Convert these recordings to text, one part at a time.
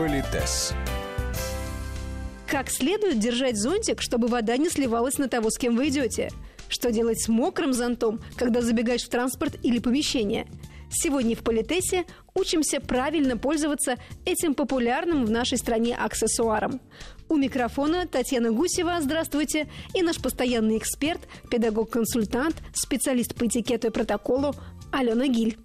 Политес. Как следует держать зонтик, чтобы вода не сливалась на того, с кем вы идете? Что делать с мокрым зонтом, когда забегаешь в транспорт или помещение? Сегодня в Политесе учимся правильно пользоваться этим популярным в нашей стране аксессуаром. У микрофона Татьяна Гусева, здравствуйте, и наш постоянный эксперт, педагог-консультант, специалист по этикету и протоколу Алена Гиль.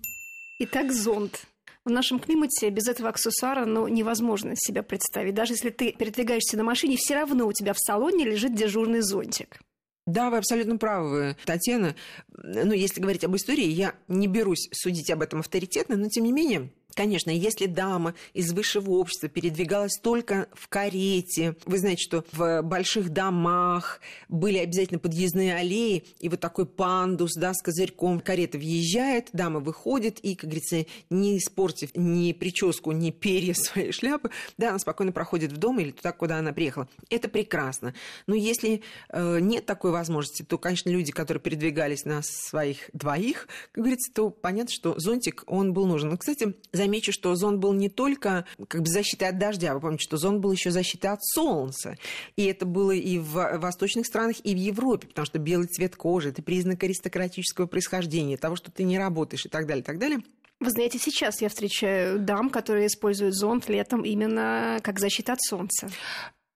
Итак, зонт. В нашем климате без этого аксессуара ну, невозможно себя представить. Даже если ты передвигаешься на машине, все равно у тебя в салоне лежит дежурный зонтик. Да, вы абсолютно правы, Татьяна. Ну, если говорить об истории, я не берусь судить об этом авторитетно, но тем не менее Конечно, если дама из высшего общества передвигалась только в карете, вы знаете, что в больших домах были обязательно подъездные аллеи, и вот такой пандус, да, с козырьком, карета въезжает, дама выходит, и, как говорится, не испортив ни прическу, ни перья своей шляпы, да, она спокойно проходит в дом или туда, куда она приехала. Это прекрасно. Но если э, нет такой возможности, то, конечно, люди, которые передвигались на своих двоих, как говорится, то понятно, что зонтик, он был нужен. Но, кстати, замечу, что зонт был не только как бы защитой от дождя, вы помните, что зонт был еще защитой от солнца. И это было и в восточных странах, и в Европе, потому что белый цвет кожи – это признак аристократического происхождения, того, что ты не работаешь и так далее, и так далее. Вы знаете, сейчас я встречаю дам, которые используют зонт летом именно как защита от солнца.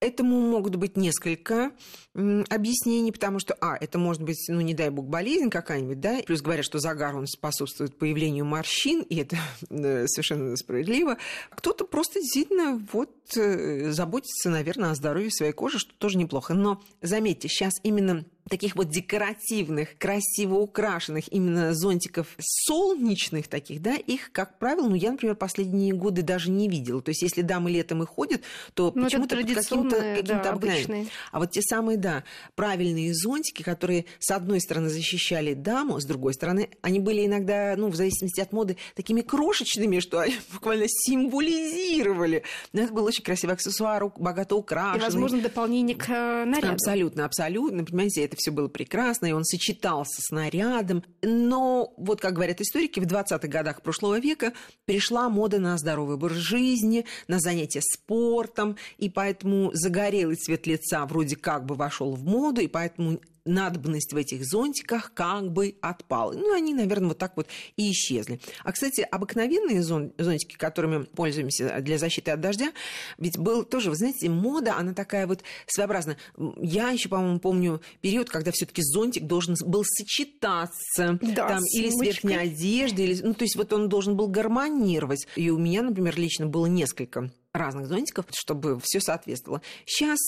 Этому могут быть несколько объяснений, потому что, а, это может быть, ну, не дай бог, болезнь какая-нибудь, да, плюс говорят, что загар, он способствует появлению морщин, и это совершенно справедливо. Кто-то просто действительно вот э, заботится, наверное, о здоровье своей кожи, что тоже неплохо. Но заметьте, сейчас именно таких вот декоративных, красиво украшенных именно зонтиков солнечных таких, да, их, как правило, ну, я, например, последние годы даже не видела. То есть, если дамы летом и ходят, то ну, почему-то каким-то каким да, обычные. А вот те самые, да, правильные зонтики, которые, с одной стороны, защищали даму, с другой стороны, они были иногда, ну, в зависимости от моды, такими крошечными, что они буквально символизировали. Но это был очень красивый аксессуар, богато украшенный. И, возможно, дополнение к э, наряду. Абсолютно, абсолютно. Понимаете, это все было прекрасно, и он сочетался с нарядом. Но, вот как говорят историки, в 20-х годах прошлого века пришла мода на здоровый образ жизни, на занятия спортом, и поэтому загорелый цвет лица вроде как бы вошел в моду, и поэтому надобность в этих зонтиках как бы отпала. Ну, они, наверное, вот так вот и исчезли. А, кстати, обыкновенные зонтики, которыми пользуемся для защиты от дождя, ведь был тоже, вы знаете, мода, она такая вот своеобразная. Я еще, по-моему, помню период, когда все таки зонтик должен был сочетаться да, там, с или с верхней одеждой, или, ну, то есть вот он должен был гармонировать. И у меня, например, лично было несколько разных зонтиков, чтобы все соответствовало. Сейчас,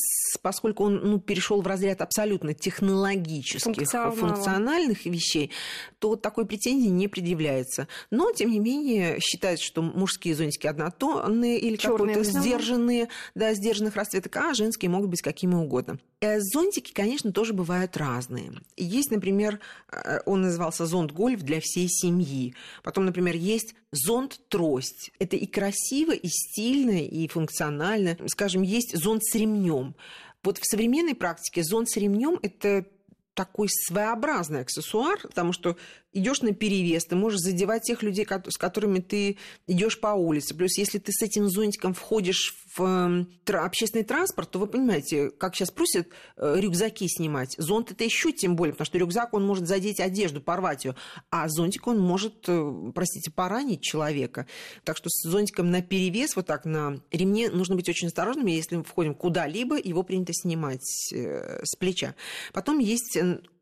поскольку он ну, перешел в разряд абсолютно технологических, функциональных вещей, то такой претензии не предъявляется. Но, тем не менее, считается, что мужские зонтики однотонные или какие-то сдержанные, да, сдержанных расцветок, а женские могут быть какими угодно. Э, зонтики, конечно, тоже бывают разные. Есть, например, э, он назывался зонт-гольф для всей семьи. Потом, например, есть зонт-трость. Это и красиво, и стильно, и функционально. Скажем, есть зонт с ремнем. Вот в современной практике зонт с ремнем это такой своеобразный аксессуар, потому что идешь на перевес, ты можешь задевать тех людей, с которыми ты идешь по улице. Плюс, если ты с этим зонтиком входишь в эм, общественный транспорт, то вы понимаете, как сейчас просят э, рюкзаки снимать. Зонт это еще тем более, потому что рюкзак, он может задеть одежду, порвать ее, а зонтик, он может, э, простите, поранить человека. Так что с зонтиком на перевес, вот так на ремне, нужно быть очень осторожными. Если мы входим куда-либо, его принято снимать э, с плеча. Потом есть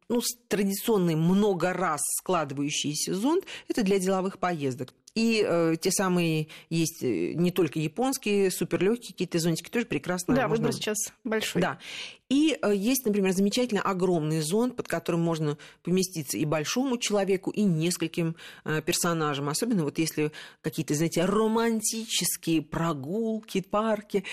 ну, традиционный много раз складывающийся зонт – это для деловых поездок. И э, те самые есть э, не только японские, суперлегкие какие-то зонтики, тоже прекрасно. Да, можно... выбор сейчас большой. Да. И э, есть, например, замечательно огромный зонт, под которым можно поместиться и большому человеку, и нескольким э, персонажам. Особенно вот если какие-то, знаете, романтические прогулки, парки.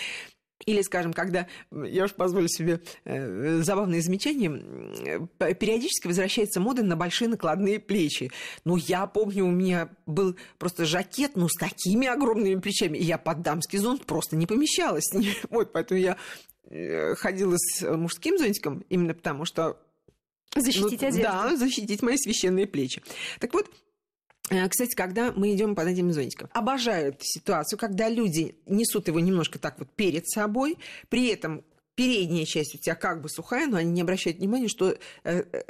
Или, скажем, когда, я уж позволю себе э, забавное замечание, э, периодически возвращается мода на большие накладные плечи. Ну, я помню, у меня был просто жакет, ну, с такими огромными плечами, и я под дамский зонт просто не помещалась. Вот, поэтому я э, ходила с мужским зонтиком, именно потому что... Защитить ну, одежду. Да, защитить мои священные плечи. Так вот, Э, кстати, когда мы идем под этим зонтиком. Обожаю эту ситуацию, когда люди несут его немножко так вот перед собой, при этом передняя часть у тебя как бы сухая, но они не обращают внимания, что э, э,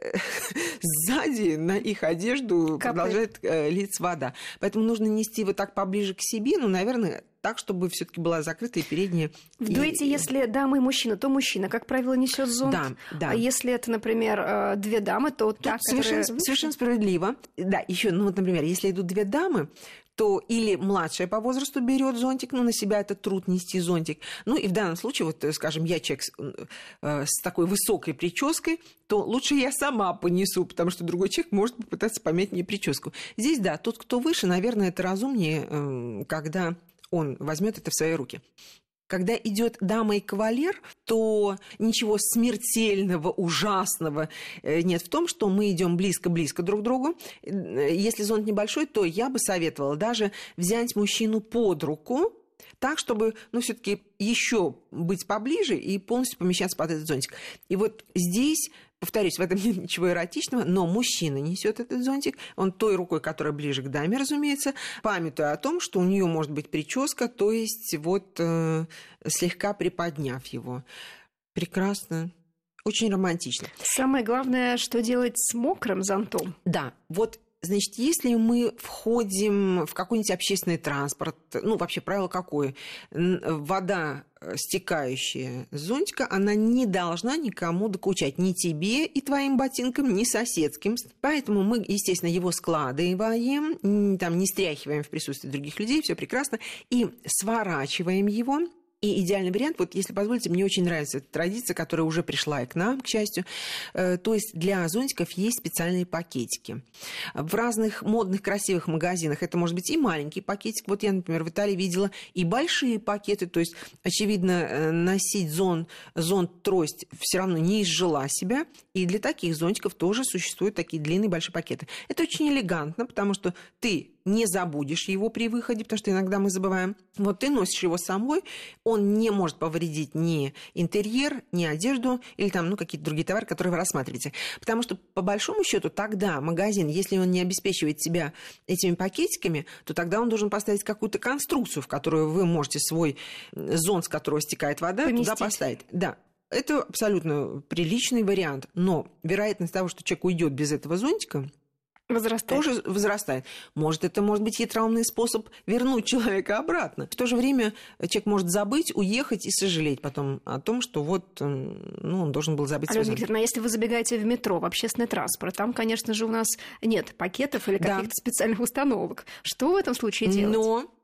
сзади на их одежду Капает. продолжает э, литься вода. Поэтому нужно нести его так поближе к себе, ну, наверное, так, чтобы все-таки была закрыта и передняя. В дуэте, и... если дама и мужчина, то мужчина, как правило, несет зонт. Да, да. А если это, например, две дамы, то та, совершенно, которая... совершенно справедливо. Да, еще, ну вот, например, если идут две дамы, то или младшая по возрасту берет зонтик, ну, на себя это труд нести зонтик. Ну, и в данном случае, вот, скажем, я человек с, э, с такой высокой прической, то лучше я сама понесу, потому что другой человек может попытаться помять мне прическу. Здесь, да, тот, кто выше, наверное, это разумнее, э, когда он возьмет это в свои руки. Когда идет дама и кавалер, то ничего смертельного, ужасного э, нет в том, что мы идем близко-близко друг к другу. Если зонт небольшой, то я бы советовала даже взять мужчину под руку, так, чтобы, ну, все-таки еще быть поближе и полностью помещаться под этот зонтик. И вот здесь Повторюсь, в этом нет ничего эротичного, но мужчина несет этот зонтик, он той рукой, которая ближе к даме, разумеется, памятуя о том, что у нее может быть прическа, то есть вот э, слегка приподняв его. Прекрасно. Очень романтично. Самое главное, что делать с мокрым зонтом. Да, вот Значит, если мы входим в какой-нибудь общественный транспорт, ну, вообще правило какое? Вода, э, стекающая зонтика, она не должна никому докучать. Ни тебе и твоим ботинкам, ни соседским. Поэтому мы, естественно, его складываем, там, не стряхиваем в присутствии других людей, все прекрасно, и сворачиваем его и идеальный вариант, вот если позволите, мне очень нравится эта традиция, которая уже пришла и к нам, к счастью. Э, то есть для зонтиков есть специальные пакетики. В разных модных, красивых магазинах это может быть и маленький пакетик. Вот я, например, в Италии видела и большие пакеты. То есть, очевидно, э, носить зонт, зонт трость все равно не изжила себя. И для таких зонтиков тоже существуют такие длинные большие пакеты. Это очень элегантно, потому что ты не забудешь его при выходе, потому что иногда мы забываем. Вот ты носишь его с собой, он не может повредить ни интерьер, ни одежду или там, ну, какие-то другие товары, которые вы рассматриваете. Потому что, по большому счету, тогда магазин, если он не обеспечивает себя этими пакетиками, то тогда он должен поставить какую-то конструкцию, в которую вы можете свой зон, с которого стекает вода, Поместить. туда поставить. Да, это абсолютно приличный вариант, но вероятность того, что человек уйдет без этого зонтика, Возрастает. Тоже возрастает. Может, это может быть хитроумный способ вернуть человека обратно. В то же время человек может забыть, уехать и сожалеть потом о том, что вот ну, он должен был забыть. Алена Викторовна, а если вы забегаете в метро, в общественный транспорт, там, конечно же, у нас нет пакетов или каких-то да. специальных установок. Что в этом случае делать? Но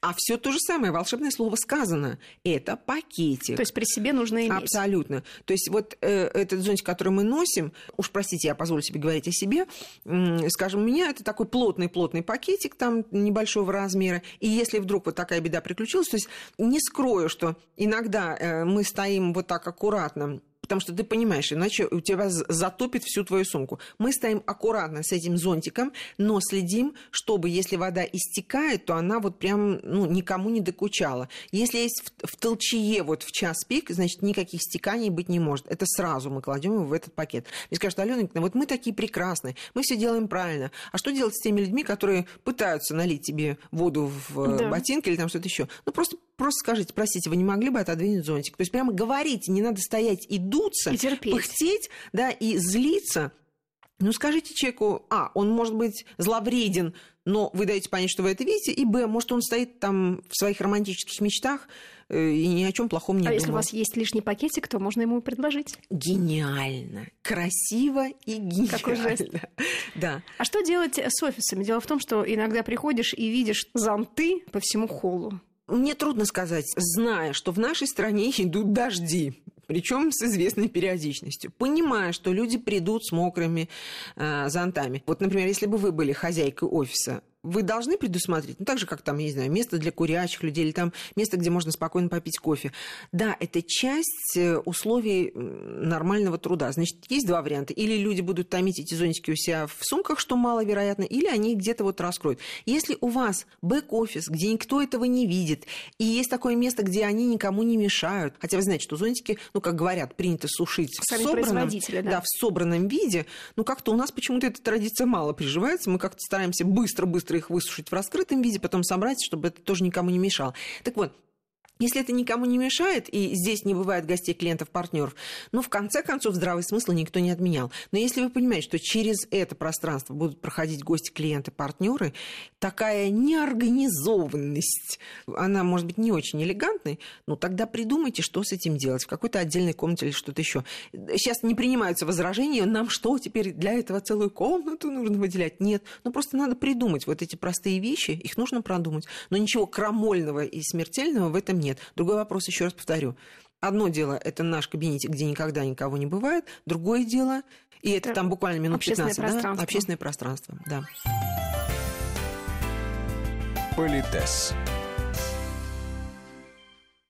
а все то же самое, волшебное слово сказано. Это пакетик. То есть при себе нужно иметь. Абсолютно. То есть вот э, этот зонтик, который мы носим, уж простите, я позволю себе говорить о себе, э, скажем, у меня это такой плотный-плотный пакетик там небольшого размера. И если вдруг вот такая беда приключилась, то есть не скрою, что иногда э, мы стоим вот так аккуратно потому что ты понимаешь, иначе у тебя затопит всю твою сумку. Мы стоим аккуратно с этим зонтиком, но следим, чтобы, если вода истекает, то она вот прям ну, никому не докучала. Если есть в, в толчье вот в час пик, значит, никаких стеканий быть не может. Это сразу мы кладем его в этот пакет. И скажут, Алена вот мы такие прекрасные, мы все делаем правильно. А что делать с теми людьми, которые пытаются налить тебе воду в да. ботинки или там что-то еще? Ну, просто просто скажите, простите, вы не могли бы отодвинуть зонтик? То есть прямо говорите, не надо стоять и дуться, и терпеть. пыхтеть, да, и злиться. Ну, скажите человеку, а, он может быть зловреден, но вы даете понять, что вы это видите, и б, может, он стоит там в своих романтических мечтах э, и ни о чем плохом не а думал. А если у вас есть лишний пакетик, то можно ему предложить. Гениально. Красиво и гениально. Какой жест. Да. А что делать с офисами? Дело в том, что иногда приходишь и видишь зонты по всему холлу. Мне трудно сказать, зная, что в нашей стране идут дожди, причем с известной периодичностью, понимая, что люди придут с мокрыми э, зонтами. Вот, например, если бы вы были хозяйкой офиса, вы должны предусмотреть, ну, так же, как там, я не знаю, место для курящих людей или там место, где можно спокойно попить кофе. Да, это часть э, условий нормального труда. Значит, есть два варианта. Или люди будут томить эти зонтики у себя в сумках, что маловероятно, или они где-то вот раскроют. Если у вас бэк-офис, где никто этого не видит, и есть такое место, где они никому не мешают, хотя вы знаете, что зонтики, ну, как говорят, принято сушить Сами в собранном, да. да, в собранном виде, ну, как-то у нас почему-то эта традиция мало приживается, мы как-то стараемся быстро-быстро их высушить в раскрытом виде, потом собрать, чтобы это тоже никому не мешало. Так вот, если это никому не мешает, и здесь не бывает гостей, клиентов, партнеров, ну, в конце концов, здравый смысл никто не отменял. Но если вы понимаете, что через это пространство будут проходить гости, клиенты, партнеры, такая неорганизованность, она может быть не очень элегантной, ну, тогда придумайте, что с этим делать, в какой-то отдельной комнате или что-то еще. Сейчас не принимаются возражения, нам что, теперь для этого целую комнату нужно выделять? Нет, ну, просто надо придумать вот эти простые вещи, их нужно продумать. Но ничего крамольного и смертельного в этом нет нет. Другой вопрос, еще раз повторю. Одно дело – это наш кабинетик, где никогда никого не бывает. Другое дело, и это, это там буквально минут общественное 15, пространство. да? Общественное пространство, да. Политес.